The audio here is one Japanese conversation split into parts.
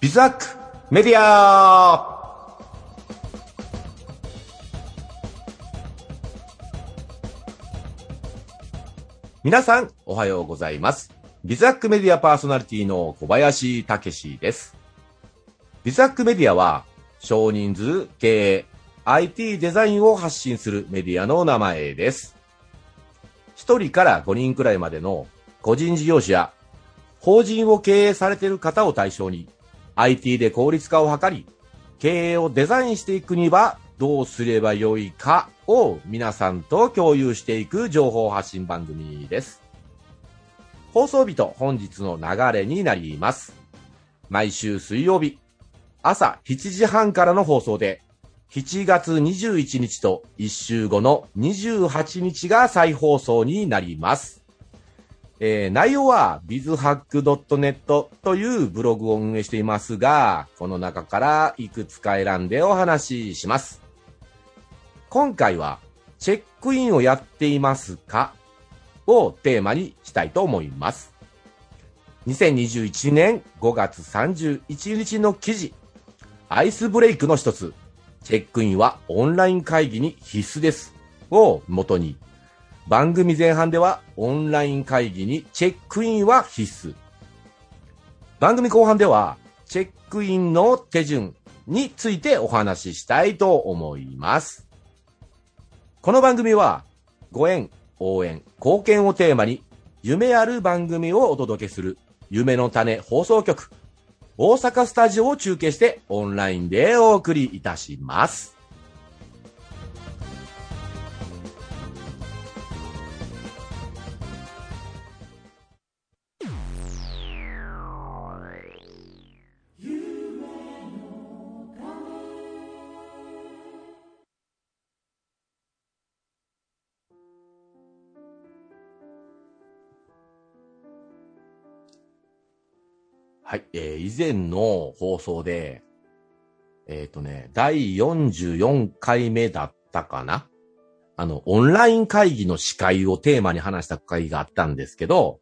ビズアックメディア皆さん、おはようございます。ビズアックメディアパーソナリティの小林武史です。ビズアックメディアは、少人数経営、IT デザインを発信するメディアの名前です。1人から5人くらいまでの個人事業者法人を経営されている方を対象に IT で効率化を図り、経営をデザインしていくにはどうすればよいかを皆さんと共有していく情報発信番組です。放送日と本日の流れになります。毎週水曜日、朝7時半からの放送で、7月21日と1週後の28日が再放送になります。えー内容は bizhack.net というブログを運営していますが、この中からいくつか選んでお話しします。今回は、チェックインをやっていますか？をテーマにしたいと思います。2021年5月31日の記事、アイスブレイクの一つ、チェックインはオンライン会議に必須です。を元に、番組前半ではオンライン会議にチェックインは必須。番組後半ではチェックインの手順についてお話ししたいと思います。この番組はご縁、応援、貢献をテーマに夢ある番組をお届けする夢の種放送局大阪スタジオを中継してオンラインでお送りいたします。はい、えー以前の放送で、えっ、とね、第44回目だったかな？あの、オンライン会議の司会をテーマに話した回があったんですけど、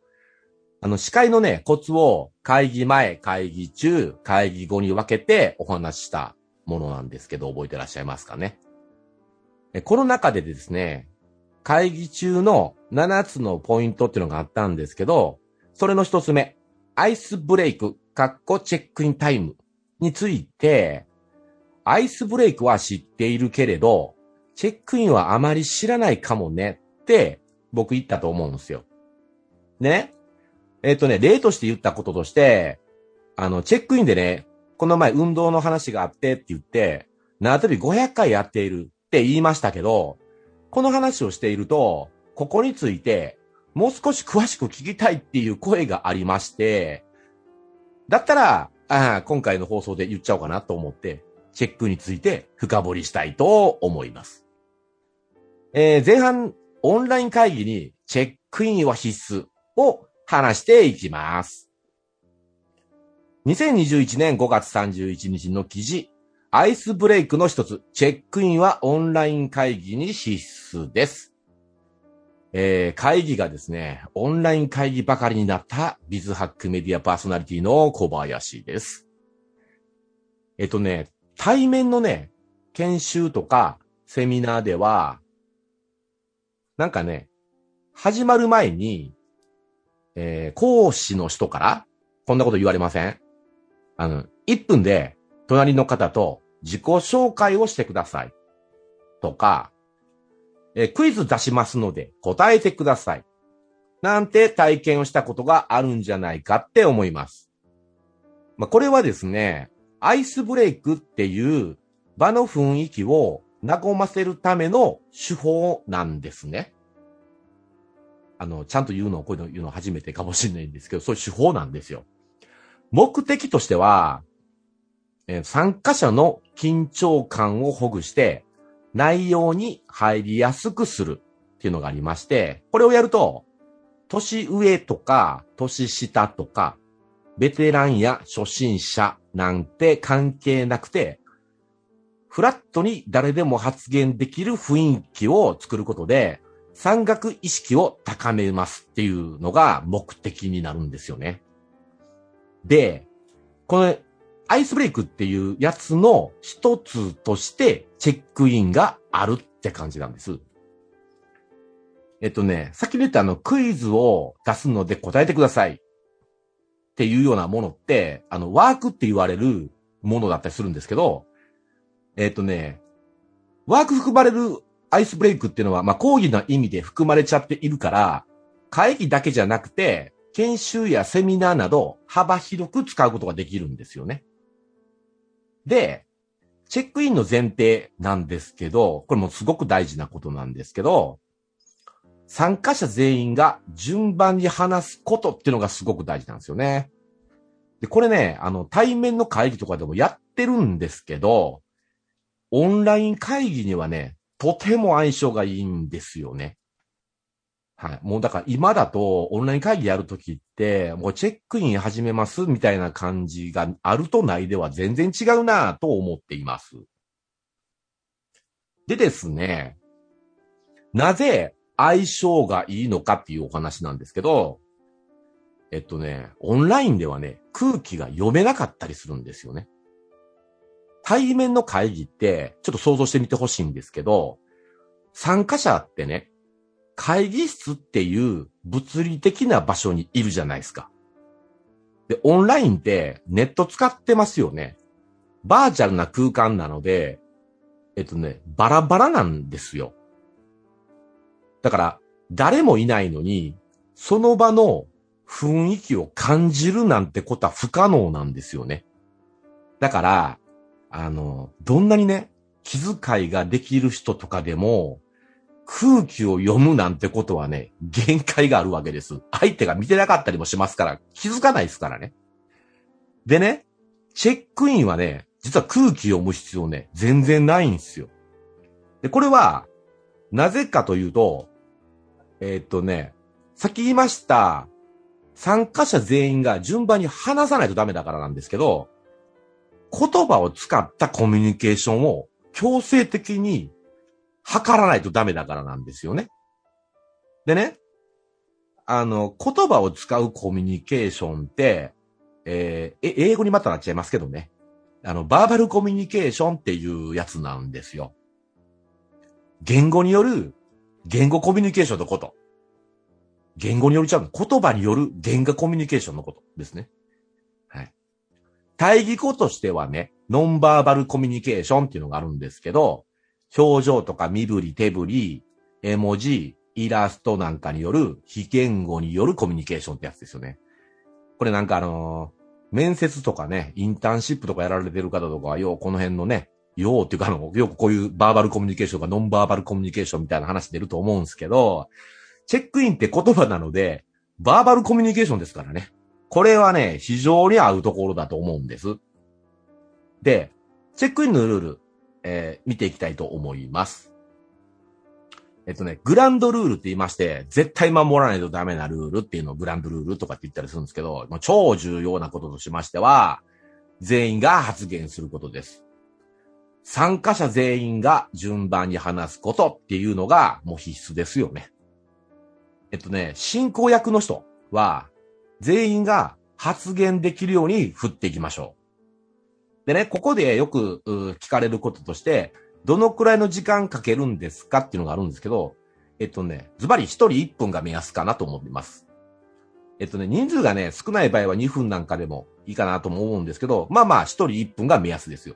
あの、司会のね、コツを会議前、会議中、会議後に分けてお話ししたものなんですけど、覚えてらっしゃいますかね？えこの中でですね、会議中の7つのポイントっていうのがあったんですけど、それの一つ目、アイスブレイク、かっこチェックインタイムについて、アイスブレイクは知っているけれど、チェックインはあまり知らないかもねって僕言ったと思うんですよ。ね？えっ、とね、例として言ったこととして、あの、チェックインでね、この前運動の話があってって言って、縄跳び500回やっているって言いましたけど、この話をしていると、ここについて、もう少し詳しく聞きたいっていう声がありまして、だったら、あ今回の放送で言っちゃおうかなと思って、チェックについて深掘りしたいと思います。えー前半、オンライン会議にチェックインは必須を話していきます。2021年5月31日の記事、アイスブレイクの一つ、チェックインはオンライン会議に必須です。えー会議がですね、オンライン会議ばかりになったビズハックメディアパーソナリティの小林です。えっとね、対面のね、研修とかセミナーでは、なんかね、始まる前に、えー講師の人から、こんなこと言われませんあの、1分で隣の方と自己紹介をしてください。とか、えクイズ出しますので答えてください。なんて体験をしたことがあるんじゃないかって思います。まあ、これはですね、アイスブレイクっていう場の雰囲気を和ませるための手法なんですね。あの、ちゃんと言うのを、こういうの言うの初めてかもしれないんですけど、そういう手法なんですよ。目的としては、え参加者の緊張感をほぐして、内容に入りやすくするっていうのがありまして、これをやると、年上とか、年下とか、ベテランや初心者なんて関係なくて、フラットに誰でも発言できる雰囲気を作ることで、山岳意識を高めますっていうのが目的になるんですよね。で、このアイスブレイクっていうやつの一つとしてチェックインがあるって感じなんです。えっとね、先に言ったあのクイズを出すので答えてくださいっていうようなものって、あのワークって言われるものだったりするんですけど、えっとね、ワーク含まれるアイスブレイクっていうのは、まあ、講義の意味で含まれちゃっているから、会議だけじゃなくて、研修やセミナーなど幅広く使うことができるんですよね。で、チェックインの前提なんですけど、これもすごく大事なことなんですけど、参加者全員が順番に話すことっていうのがすごく大事なんですよね。で、これね、あの、対面の会議とかでもやってるんですけど、オンライン会議にはね、とても相性がいいんですよね。はい。もうだから今だとオンライン会議やるときって、もうチェックイン始めますみたいな感じがあるとないでは全然違うなと思っています。でですね、なぜ相性がいいのかっていうお話なんですけど、えっとね、オンラインではね、空気が読めなかったりするんですよね。対面の会議って、ちょっと想像してみてほしいんですけど、参加者ってね、会議室っていう物理的な場所にいるじゃないですか。で、オンラインってネット使ってますよね。バーチャルな空間なので、えっとね、バラバラなんですよ。だから、誰もいないのに、その場の雰囲気を感じるなんてことは不可能なんですよね。だから、あの、どんなにね、気遣いができる人とかでも、空気を読むなんてことはね、限界があるわけです。相手が見てなかったりもしますから、気づかないですからね。でね、チェックインはね、実は空気読む必要ね、全然ないんですよ。で、これは、なぜかというと、えー、っとね、さっき言いました、参加者全員が順番に話さないとダメだからなんですけど、言葉を使ったコミュニケーションを強制的に測らないとダメだからなんですよね。でね、あの、言葉を使うコミュニケーションって、えー、英語にまたなっちゃいますけどね。あの、バーバルコミュニケーションっていうやつなんですよ。言語による言語コミュニケーションのこと。言語によるちゃうの言葉による言語コミュニケーションのことですね。はい。対義語としてはね、ノンバーバルコミュニケーションっていうのがあるんですけど、表情とか身振り手振り、絵文字、イラストなんかによる非言語によるコミュニケーションってやつですよね。これなんかあのー、面接とかね、インターンシップとかやられてる方とかは、ようこの辺のね、ようっていうかあの、よくこういうバーバルコミュニケーションとかノンバーバルコミュニケーションみたいな話出ると思うんですけど、チェックインって言葉なので、バーバルコミュニケーションですからね。これはね、非常に合うところだと思うんです。で、チェックインのルール、えー、見ていきたいと思います。えっとね、グランドルールって言いまして、絶対守らないとダメなルールっていうのをグランドルールとかって言ったりするんですけど、もう超重要なこととしましては、全員が発言することです。参加者全員が順番に話すことっていうのがもう必須ですよね。えっとね、進行役の人は全員が発言できるように振っていきましょう。でね、ここでよく聞かれることとして、どのくらいの時間かけるんですかっていうのがあるんですけど、えっとね、ズバリ1人1分が目安かなと思ってます。えっとね、人数がね、少ない場合は2分なんかでもいいかなとも思うんですけど、まあまあ1人1分が目安ですよ。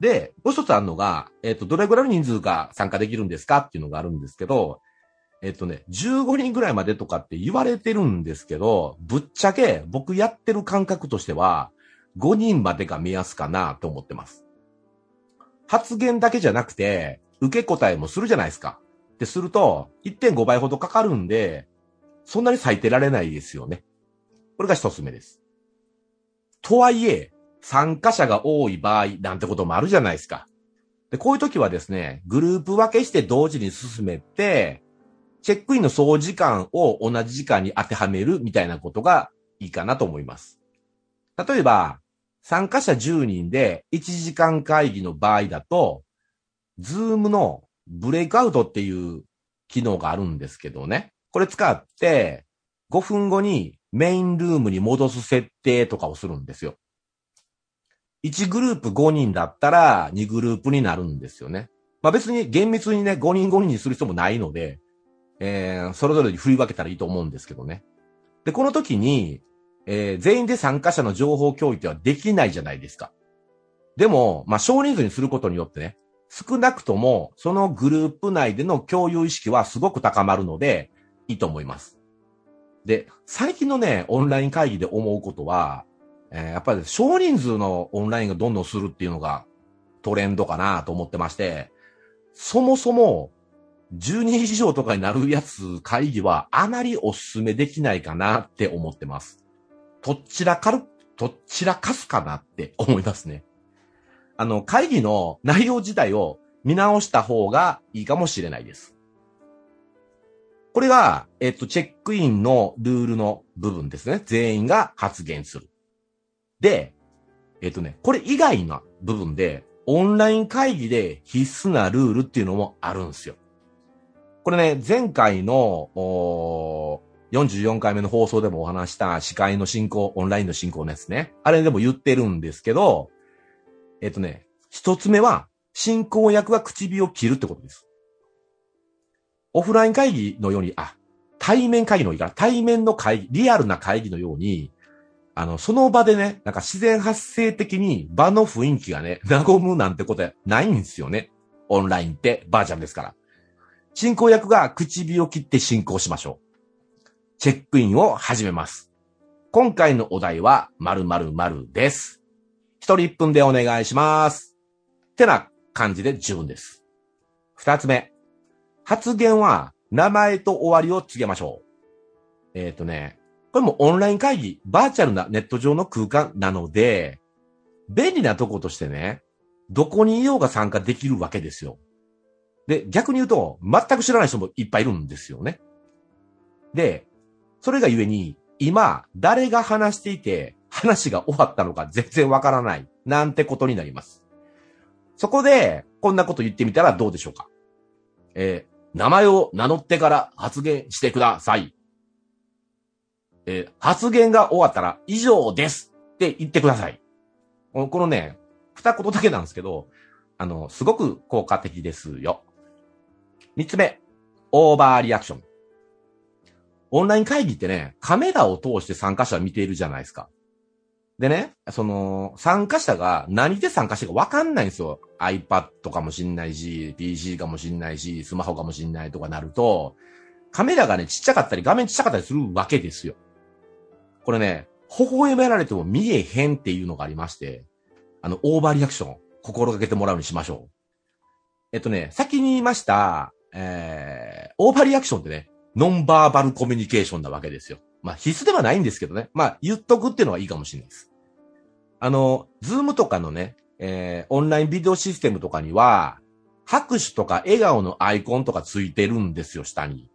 で、もう一つあるのが、えっと、どれぐらいの人数が参加できるんですかっていうのがあるんですけど、えっとね、15人ぐらいまでとかって言われてるんですけど、ぶっちゃけ僕やってる感覚としては、5人までが目安かなと思ってます。発言だけじゃなくて、受け答えもするじゃないですか。ってすると、1.5倍ほどかかるんで、そんなに咲いてられないですよね。これが一つ目です。とはいえ、参加者が多い場合なんてこともあるじゃないですか。で、こういう時はですね、グループ分けして同時に進めて、チェックインの総時間を同じ時間に当てはめるみたいなことがいいかなと思います。例えば、参加者10人で1時間会議の場合だと、ズームのブレイクアウトっていう機能があるんですけどね。これ使って、5分後にメインルームに戻す設定とかをするんですよ。1グループ5人だったら2グループになるんですよね。まあ別に厳密にね、5人5人にする必要もないので、えー、それぞれに振り分けたらいいと思うんですけどね。で、この時に、えー、全員で参加者の情報共有ってはできないじゃないですか。でも、まあ少人数にすることによってね、少なくともそのグループ内での共有意識はすごく高まるので、いいと思います。で、最近のね、オンライン会議で思うことは、えー、やっぱり少人数のオンラインがどんどんするっていうのがトレンドかなと思ってまして、そもそも10人以上とかになるやつ会議はあまりお勧めできないかなって思ってます。とっちらかる、とっちらかすかなって思いますね。あの、会議の内容自体を見直した方がいいかもしれないです。これが、えっと、チェックインのルールの部分ですね。全員が発言する。で、えっとね、これ以外の部分で、オンライン会議で必須なルールっていうのもあるんですよ。これね、前回の、44回目の放送でもお話した司会の進行、オンラインの進行ですね。あれでも言ってるんですけど、えっとね、一つ目は、進行役が口火を切るってことです。オフライン会議のように、あ、対面会議のいいから、対面の会議、リアルな会議のように、あの、その場でね、なんか自然発生的に場の雰囲気がね、和むなんてことはないんですよね。オンラインってバーチャルですから。進行役が口火を切って進行しましょう。チェックインを始めます。今回のお題は〇〇〇です。一人一分でお願いします。ってな感じで十分です。二つ目。発言は名前と終わりを告げましょう。えっ、ー、とね、これもオンライン会議、バーチャルなネット上の空間なので、便利なとことしてね、どこにいようが参加できるわけですよ。で、逆に言うと、全く知らない人もいっぱいいるんですよね。で、それがゆえに、今、誰が話していて、話が終わったのか全然わからない、なんてことになります。そこで、こんなこと言ってみたらどうでしょうか。えー、名前を名乗ってから発言してください。えー、発言が終わったら以上ですって言ってください。このね、二言だけなんですけど、あの、すごく効果的ですよ。三つ目、オーバーリアクション。オンライン会議ってね、カメラを通して参加者を見ているじゃないですか。でね、その、参加者が何で参加してるかわかんないんですよ。iPad かもしんないし、PC かもしんないし、スマホかもしんないとかなると、カメラがね、ちっちゃかったり、画面ちっちゃかったりするわけですよ。これね、微笑まれても見えへんっていうのがありまして、あの、オーバーリアクション、心がけてもらうようにしましょう。えっとね、先に言いました、えー、オーバーリアクションってね、ノンバーバルコミュニケーションなわけですよ。まあ、必須ではないんですけどね。まあ、言っとくっていうのはいいかもしれないです。あの、ズームとかのね、えー、オンラインビデオシステムとかには、拍手とか笑顔のアイコンとかついてるんですよ、下に。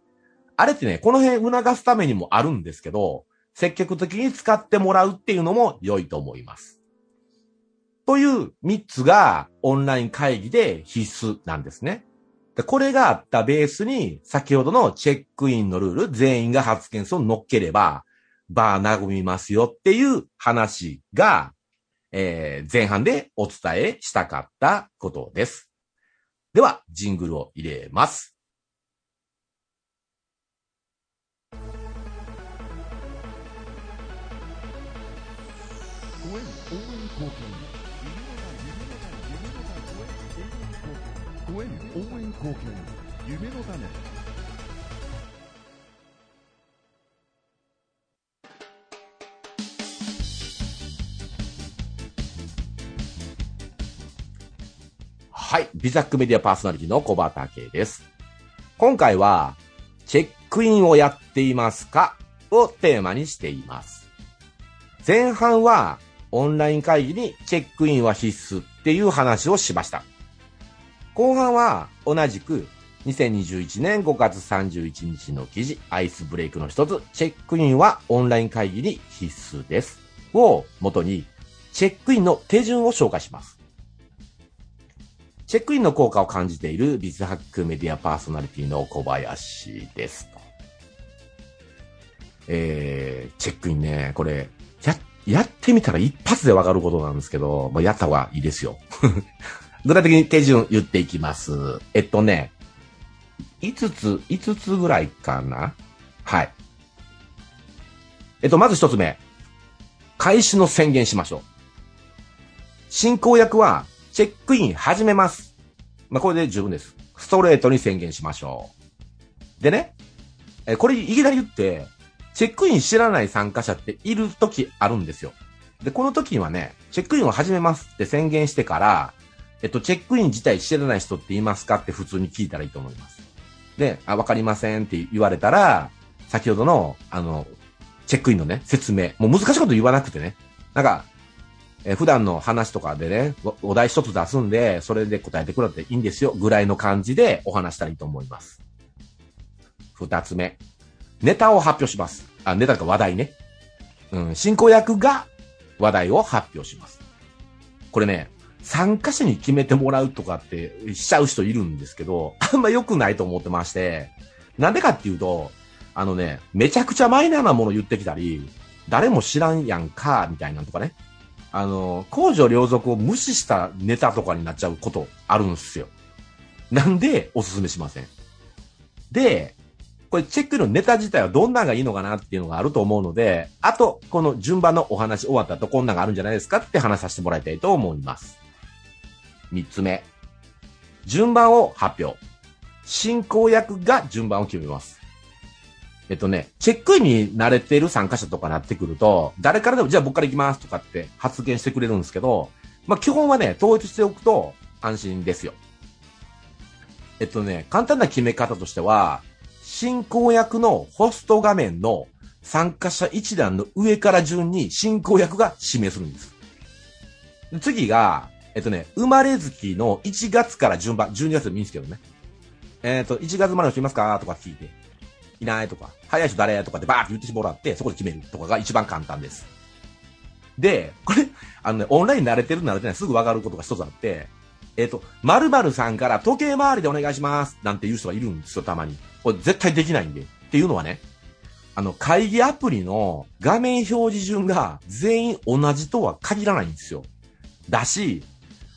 あれってね、この辺促すためにもあるんですけど、積極的に使ってもらうっていうのも良いと思います。という3つがオンライン会議で必須なんですね。でこれがあったベースに、先ほどのチェックインのルール、全員が発言数を乗っければ、バー和みますよっていう話が、えー、前半でお伝えしたかったことです。では、ジングルを入れます。夢の種はい。ビザックメディアパーソナリティの小畑です。今回は、チェックインをやっていますか？をテーマにしています。前半は、オンライン会議にチェックインは必須っていう話をしました。後半は同じく2021年5月31日の記事、アイスブレイクの一つ、チェックインはオンライン会議に必須です。を元に、チェックインの手順を紹介します。チェックインの効果を感じているビズハックメディアパーソナリティの小林です。えー、チェックインね、これ、ややってみたら一発でわかることなんですけど、まあ、やった方がいいですよ。具体的に手順言っていきます。えっとね、5つ、5つぐらいかなはい。えっと、まず一つ目。開始の宣言しましょう。進行役は、チェックイン始めます。まあ、これで十分です。ストレートに宣言しましょう。でね、え、これいきなり言って、チェックイン知らない参加者っている時あるんですよ。で、この時にはね、チェックインを始めますって宣言してから、えっと、チェックイン自体知らない人っていますかって普通に聞いたらいいと思います。で、あ、わかりませんって言われたら、先ほどの、あの、チェックインのね、説明。もう難しいこと言わなくてね。なんか、え普段の話とかでね、お題一つ出すんで、それで答えてくれていいんですよ。ぐらいの感じでお話したらいいと思います。二つ目。ネタを発表します。あ、ネタか話題ね。うん、進行役が話題を発表します。これね、参加者に決めてもらうとかってしちゃう人いるんですけど、あんま良くないと思ってまして、なんでかっていうと、あのね、めちゃくちゃマイナーなもの言ってきたり、誰も知らんやんか、みたいなんとかね。あの、公序良俗を無視したネタとかになっちゃうことあるんですよ。なんで、おすすめしません。で、これチェックのネタ自体はどんなのがいいのかなっていうのがあると思うので、あと、この順番のお話終わった後こんなのがあるんじゃないですかって話させてもらいたいと思います。三つ目。順番を発表。進行役が順番を決めます。えっとね、チェックインに慣れている参加者とかなってくると、誰からでも、じゃあ僕から行きますとかって発言してくれるんですけど、まあ基本はね、統一しておくと安心ですよ。えっとね、簡単な決め方としては、進行役のホスト画面の参加者一覧の上から順に進行役が指名するんです。次が、えっとね、生まれ月の1月から順番、12月でもいいんですけどね。えっ、と、1月生まれの人いますか？とか聞いて、いないとか、早い人誰？とかってバーって言ってもらって、そこで決めるとかが一番簡単です。で、これ、あのね、オンライン慣れてる慣れてないすぐわかることが一つあって、えっ、ー、と、〇〇さんから時計回りでお願いしますなんて言う人がいるんですよ、たまに。これ絶対できないんで。っていうのはね、あの、会議アプリの画面表示順が全員同じとは限らないんですよ。だし、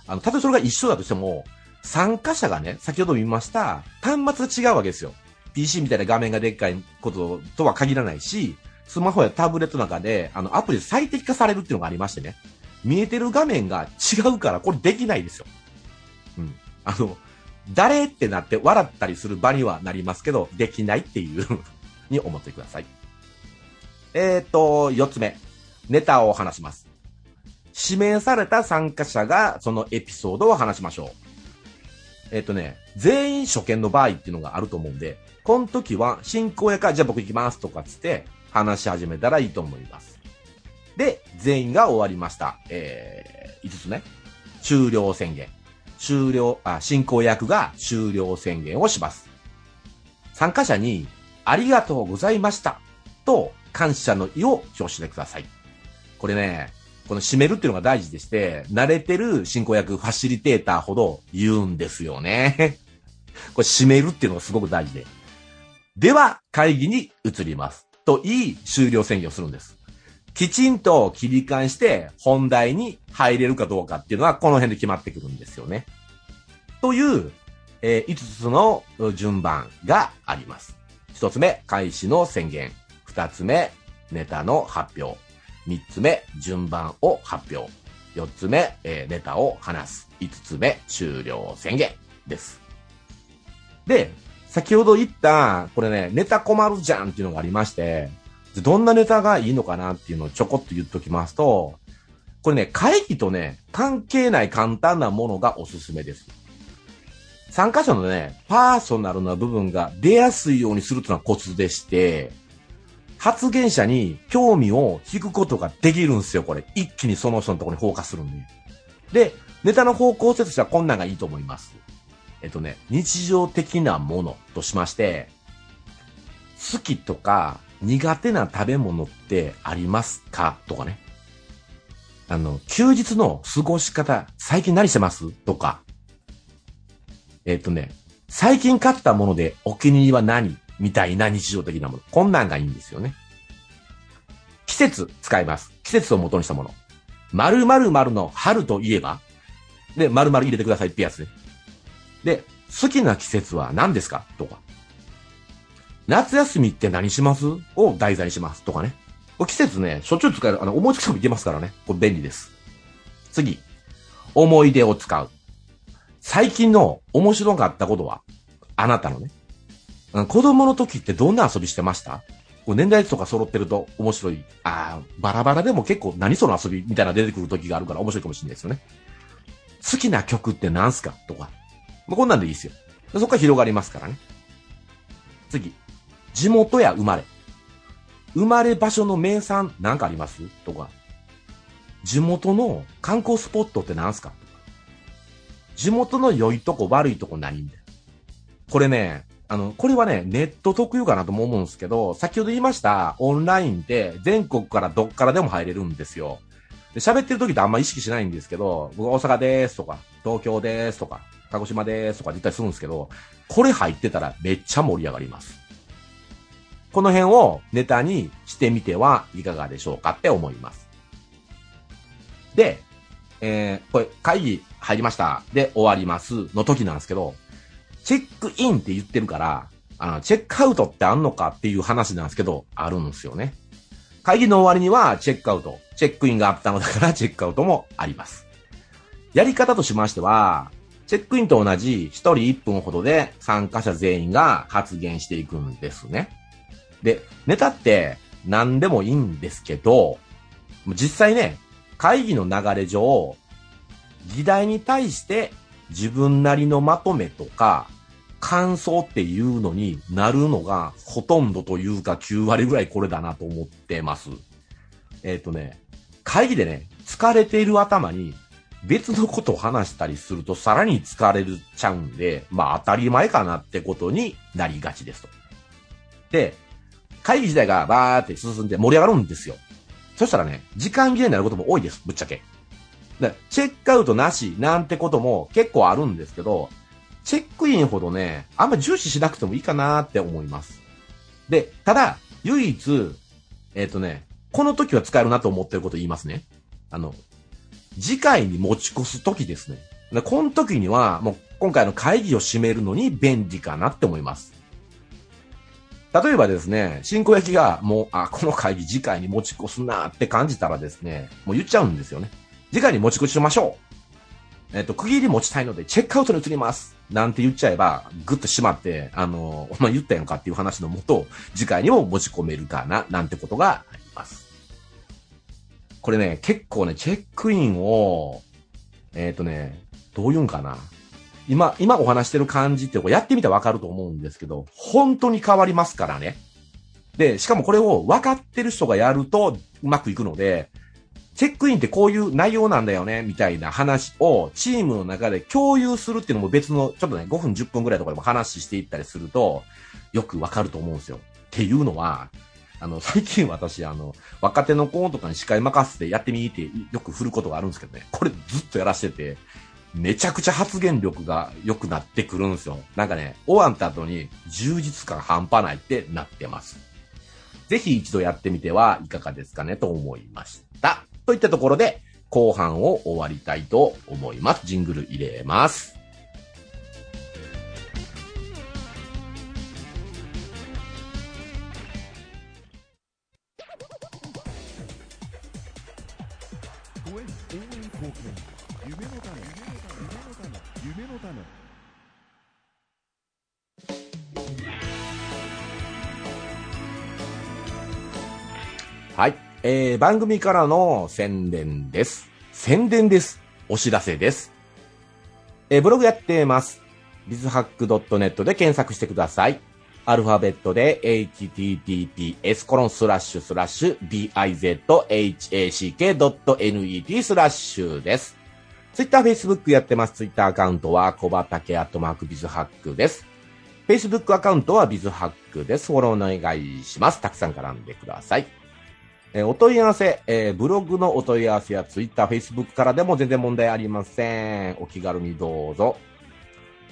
あの、たとえそれが一緒だとしても、参加者がね、先ほど見ました、端末が違うわけですよ。PC みたいな画面がでっかいこととは限らないし、スマホやタブレットの中で、あの、アプリ最適化されるっていうのがありましてね。見えてる画面が違うから、これできないですよ。うん。あの、誰ってなって笑ったりする場にはなりますけど、できないっていう に思ってください。えっ、と、四つ目。ネタを話します。指名された参加者がそのエピソードを話しましょう。えっ、とね、全員初見の場合っていうのがあると思うんで、この時は進行やから、じゃあ僕行きますとかつって話し始めたらいいと思います。で、全員が終わりました。えー、5つね。終了宣言。終了、あ、進行役が終了宣言をします。参加者に、ありがとうございました。と、感謝の意を表してください。これね、この締めるっていうのが大事でして、慣れてる進行役、ファシリテーターほど言うんですよね。これ締めるっていうのがすごく大事で。では、会議に移ります。と言い、終了宣言をするんです。きちんと切り替えして本題に入れるかどうかっていうのはこの辺で決まってくるんですよね。という、えー、5つの順番があります。1つ目、開始の宣言。2つ目、ネタの発表。3つ目、順番を発表。4つ目、えー、ネタを話す。5つ目、終了宣言です。で、先ほど言った、これね、ネタ困るじゃんっていうのがありまして、どんなネタがいいのかなっていうのをちょこっと言っときますと、これね、会議とね、関係ない簡単なものがおすすめです。参加者のね、パーソナルな部分が出やすいようにするというのはコツでして、発言者に興味を引くことができるんですよ、これ。一気にその人のところにフォーカスするんで。で、ネタの方向性としてはこんなんがいいと思います。えっとね、日常的なものとしまして、好きとか苦手な食べ物ってありますかとかね。あの、休日の過ごし方、最近何してますとか。えっとね、最近買ったものでお気に入りは何みたいな日常的なもの。こんなんがいいんですよね。季節使います。季節を元にしたもの。〇〇〇の春といえば、で、〇〇入れてくださいってやつね。で、好きな季節は何ですか？とか。夏休みって何します？を題材にします。とかね。季節ね、しょっちゅう使える、あの、思いつきてもいけますからね。これ便利です。次。思い出を使う。最近の面白かったことは？あなたのね。子供の時ってどんな遊びしてました？年代とか揃ってると面白い。ああ、バラバラでも結構何その遊びみたいな出てくる時があるから面白いかもしれないですよね。好きな曲って何すか？とか。まあ、こんなんでいいですよ。そこから広がりますからね。次。地元や生まれ。生まれ場所の名産なんかあります？とか。地元の観光スポットって何すか？とか。地元の良いとこ悪いとこ何みたいな。これね、あの、これはね、ネット特有かなとも思うんですけど、先ほど言いました、オンラインで全国からどっからでも入れるんですよ。で喋ってる時ってあんま意識しないんですけど、僕大阪ですとか、東京ですとか、鹿児島ですとか言ったりするんですけど、これ入ってたらめっちゃ盛り上がります。この辺をネタにしてみてはいかがでしょうかって思います。で、えー、これ会議入りました。で、終わります。の時なんですけど、チェックインって言ってるから、あの、チェックアウトってあんのかっていう話なんですけど、あるんですよね。会議の終わりにはチェックアウト、チェックインがあったのだから チェックアウトもあります。やり方としましては、チェックインと同じ1人1分ほどで参加者全員が発言していくんですね。で、ネタって何でもいいんですけど、実際ね、会議の流れ上、議題に対して自分なりのまとめとか、感想っていうのになるのがほとんどというか9割ぐらいこれだなと思ってます。えっ、とね、会議でね、疲れている頭に別のことを話したりするとさらに疲れるちゃうんで、まあ当たり前かなってことになりがちですと。で、会議自体がバーって進んで盛り上がるんですよ。そしたらね、時間切れになることも多いです、ぶっちゃけ。でチェックアウトなしなんてことも結構あるんですけど、チェックインほどね、あんま重視しなくてもいいかなって思います。で、ただ、唯一、えっ、とね、この時は使えるなと思ってること言いますね。あの、次回に持ち越す時ですね。でこの時には、もう今回の会議を締めるのに便利かなって思います。例えばですね、進行役がもう、あ、この会議次回に持ち越すなって感じたらですね、もう言っちゃうんですよね。次回に持ち越しましょう。えっと、区切り持ちたいので、チェックアウトに移ります。なんて言っちゃえば、ぐっと閉まって、あの、お前言ったやんかっていう話のもと、次回にも持ち込めるかな、なんてことがあります。これね、結構ね、チェックインを、えっ、とね、どう言うんかな。今、今お話してる感じって、これやってみたらわかると思うんですけど、本当に変わりますからね。で、しかもこれを分かってる人がやるとうまくいくので、チェックインってこういう内容なんだよね、みたいな話をチームの中で共有するっていうのも別の、ちょっとね、5分10分ぐらいとかでも話していったりすると、よくわかると思うんですよ。っていうのは、あの、最近私、あの、若手の子とかに司会任せてやってみてよく振ることがあるんですけどね、これずっとやらしてて、めちゃくちゃ発言力が良くなってくるんですよ。なんかね、終わった後に充実感半端ないってなってます。ぜひ一度やってみてはいかがですかねと思いました。といったところで、後半を終わりたいと思います。ジングル入れます。応援貢献夢の種夢の種夢の種はい。えー、番組からの宣伝です。宣伝です。お知らせです。えー、ブログやってます。bizhack.net で検索してください。アルファベットで https コロンスラッシュスラッシュ bizhack.net スラッシュです。ツイッター、フェイスブックやってます。ツイッターアカウントは小畑アットマークビズハックです。フェイスブックアカウントはビズハックです。フォローお願いします。たくさん絡んでください。えーお問い合わせ、えーブログのお問い合わせやツイッター、フェイスブックからでも全然問題ありません。お気軽にどうぞ。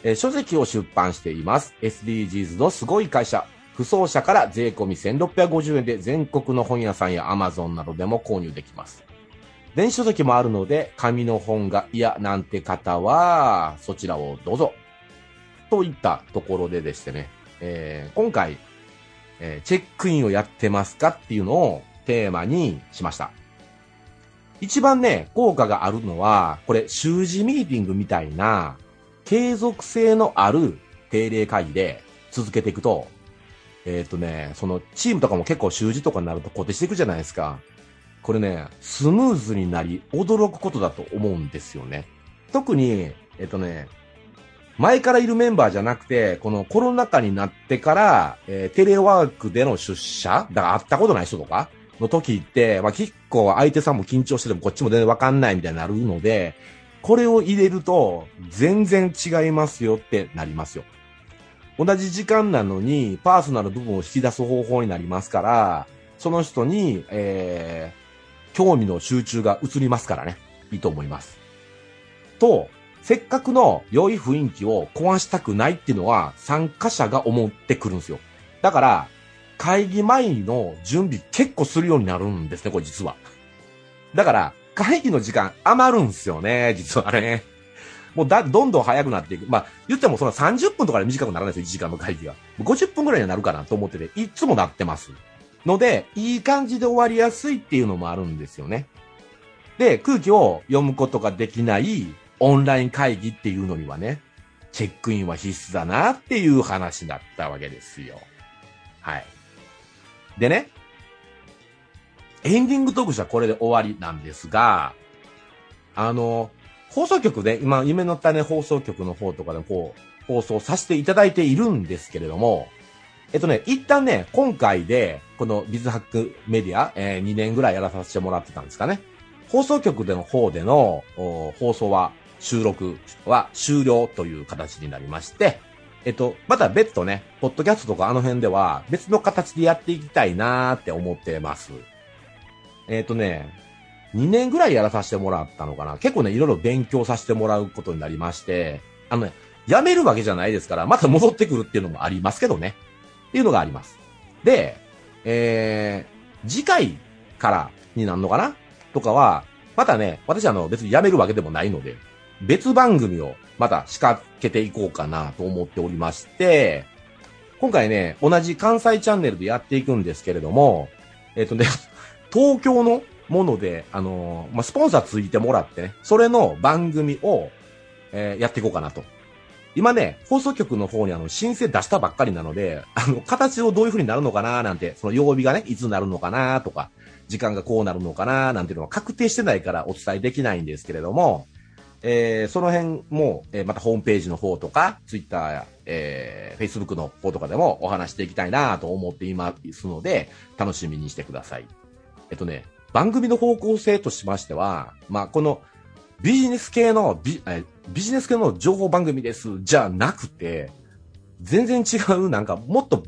えー書籍を出版しています。SDGs のすごい会社。不走者から税込み1650円で全国の本屋さんや Amazon などでも購入できます。電子書籍もあるので、紙の本が嫌なんて方は、そちらをどうぞ。といったところででしてね、えー今回、えーチェックインをやってますかっていうのをテーマにしました。一番ね、効果があるのは、これ、習字ミーティングみたいな、継続性のある定例会議で続けていくと、えっ、とね、そのチームとかも結構習字とかになると固定していくじゃないですか。これね、スムーズになり、驚くことだと思うんですよね。特に、えっ、とね、前からいるメンバーじゃなくて、このコロナ禍になってから、えーテレワークでの出社、だから会ったことない人とかの時って、まあ、結構相手さんも緊張しててもこっちも全然わかんないみたいになるので、これを入れると全然違いますよってなりますよ。同じ時間なのにパーソナル部分を引き出す方法になりますから、その人に、えー、興味の集中が移りますからね。いいと思います。と、せっかくの良い雰囲気を壊したくないっていうのは参加者が思ってくるんですよ。だから、会議前の準備結構するようになるんですね、これ実は。だから、会議の時間余るんですよね、実はね。もうだ、どんどん早くなっていく。まあ、言ってもその30分とかで短くならないですよ、1時間の会議が。50分くらいになるかなと思ってて、いつもなってます。ので、いい感じで終わりやすいっていうのもあるんですよね。で、空気を読むことができないオンライン会議っていうのにはね、チェックインは必須だなっていう話だったわけですよ。はい。でね、エンディングトークはこれで終わりなんですが、あの、放送局で、今、夢の種放送局の方とかでこう、放送させていただいているんですけれども、えっとね、一旦ね、今回で、このビズハックメディア、えー2年ぐらいやらさせてもらってたんですかね。放送局での方での放送は、収録は終了という形になりまして、えっと、また別途ね、ポッドキャストとかあの辺では別の形でやっていきたいなーって思ってます。えっとね、2年ぐらいやらさせてもらったのかな。結構ね、いろいろ勉強させてもらうことになりまして、あのね、辞めるわけじゃないですから、また戻ってくるっていうのもありますけどね。っていうのがあります。で、えー、次回からになるのかな？とかは、またね、私あの別に辞めるわけでもないので、別番組をまた仕掛けていこうかなと思っておりまして、今回ね、同じ関西チャンネルでやっていくんですけれども、えっ、とね、東京のもので、あのーまあ、スポンサーついてもらってね、それの番組を、えーやっていこうかなと。今ね、放送局の方にあの、申請出したばっかりなので、あの、形をどういう風になるのかななんて、その曜日がね、いつになるのかなとか、時間がこうなるのかななんていうのは確定してないからお伝えできないんですけれども、えーその辺も、えーまたホームページの方とか、ツイッターや、えー、Facebook の方とかでもお話していきたいなと思っていますので、楽しみにしてください。えっとね、番組の方向性としましては、まあ、このビジネス系のビ、えビジネス系の情報番組です、じゃなくて、全然違う、なんかもっと、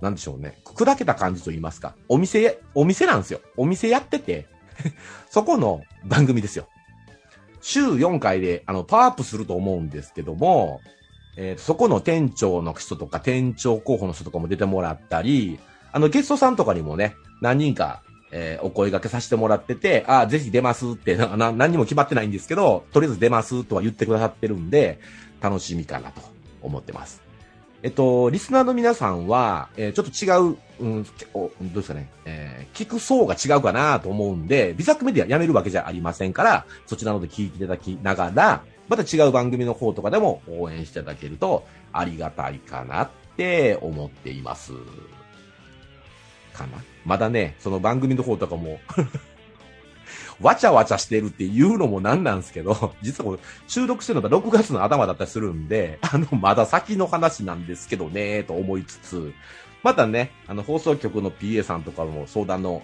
なんでしょうね、砕けた感じと言いますか、お店、お店なんですよ。お店やってて、そこの番組ですよ。週4回で、あの、パワーアップすると思うんですけども、えーそこの店長の人とか、店長候補の人とかも出てもらったり、あの、ゲストさんとかにもね、何人か、えーお声掛けさせてもらってて、あ、ぜひ出ますって、な、な何にも決まってないんですけど、とりあえず出ますとは言ってくださってるんで、楽しみかなと思ってます。えっと、リスナーの皆さんは、えーちょっと違う、うん、けおどうですかね、えー聞く層が違うかなと思うんで、ビザックメディアやめるわけじゃありませんから、そちらので聞いていただきながら、また違う番組の方とかでも応援していただけるとありがたいかなって思っています。かなまだね、その番組の方とかも、わちゃわちゃしてるっていうのもなんなんですけど、実はこれ収録してるのが6月の頭だったりするんで、あの、まだ先の話なんですけどね、と思いつつ、またね、あの、放送局の PA さんとかも相談の、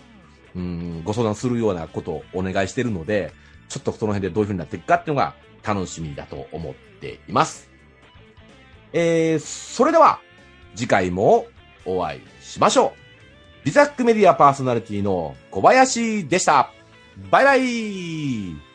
うん、ご相談するようなことをお願いしてるので、ちょっとその辺でどういう風になっていくかっていうのが楽しみだと思っています。えー、それでは、次回もお会いしましょう。ビザックメディアパーソナリティの小林でした。バイバイ。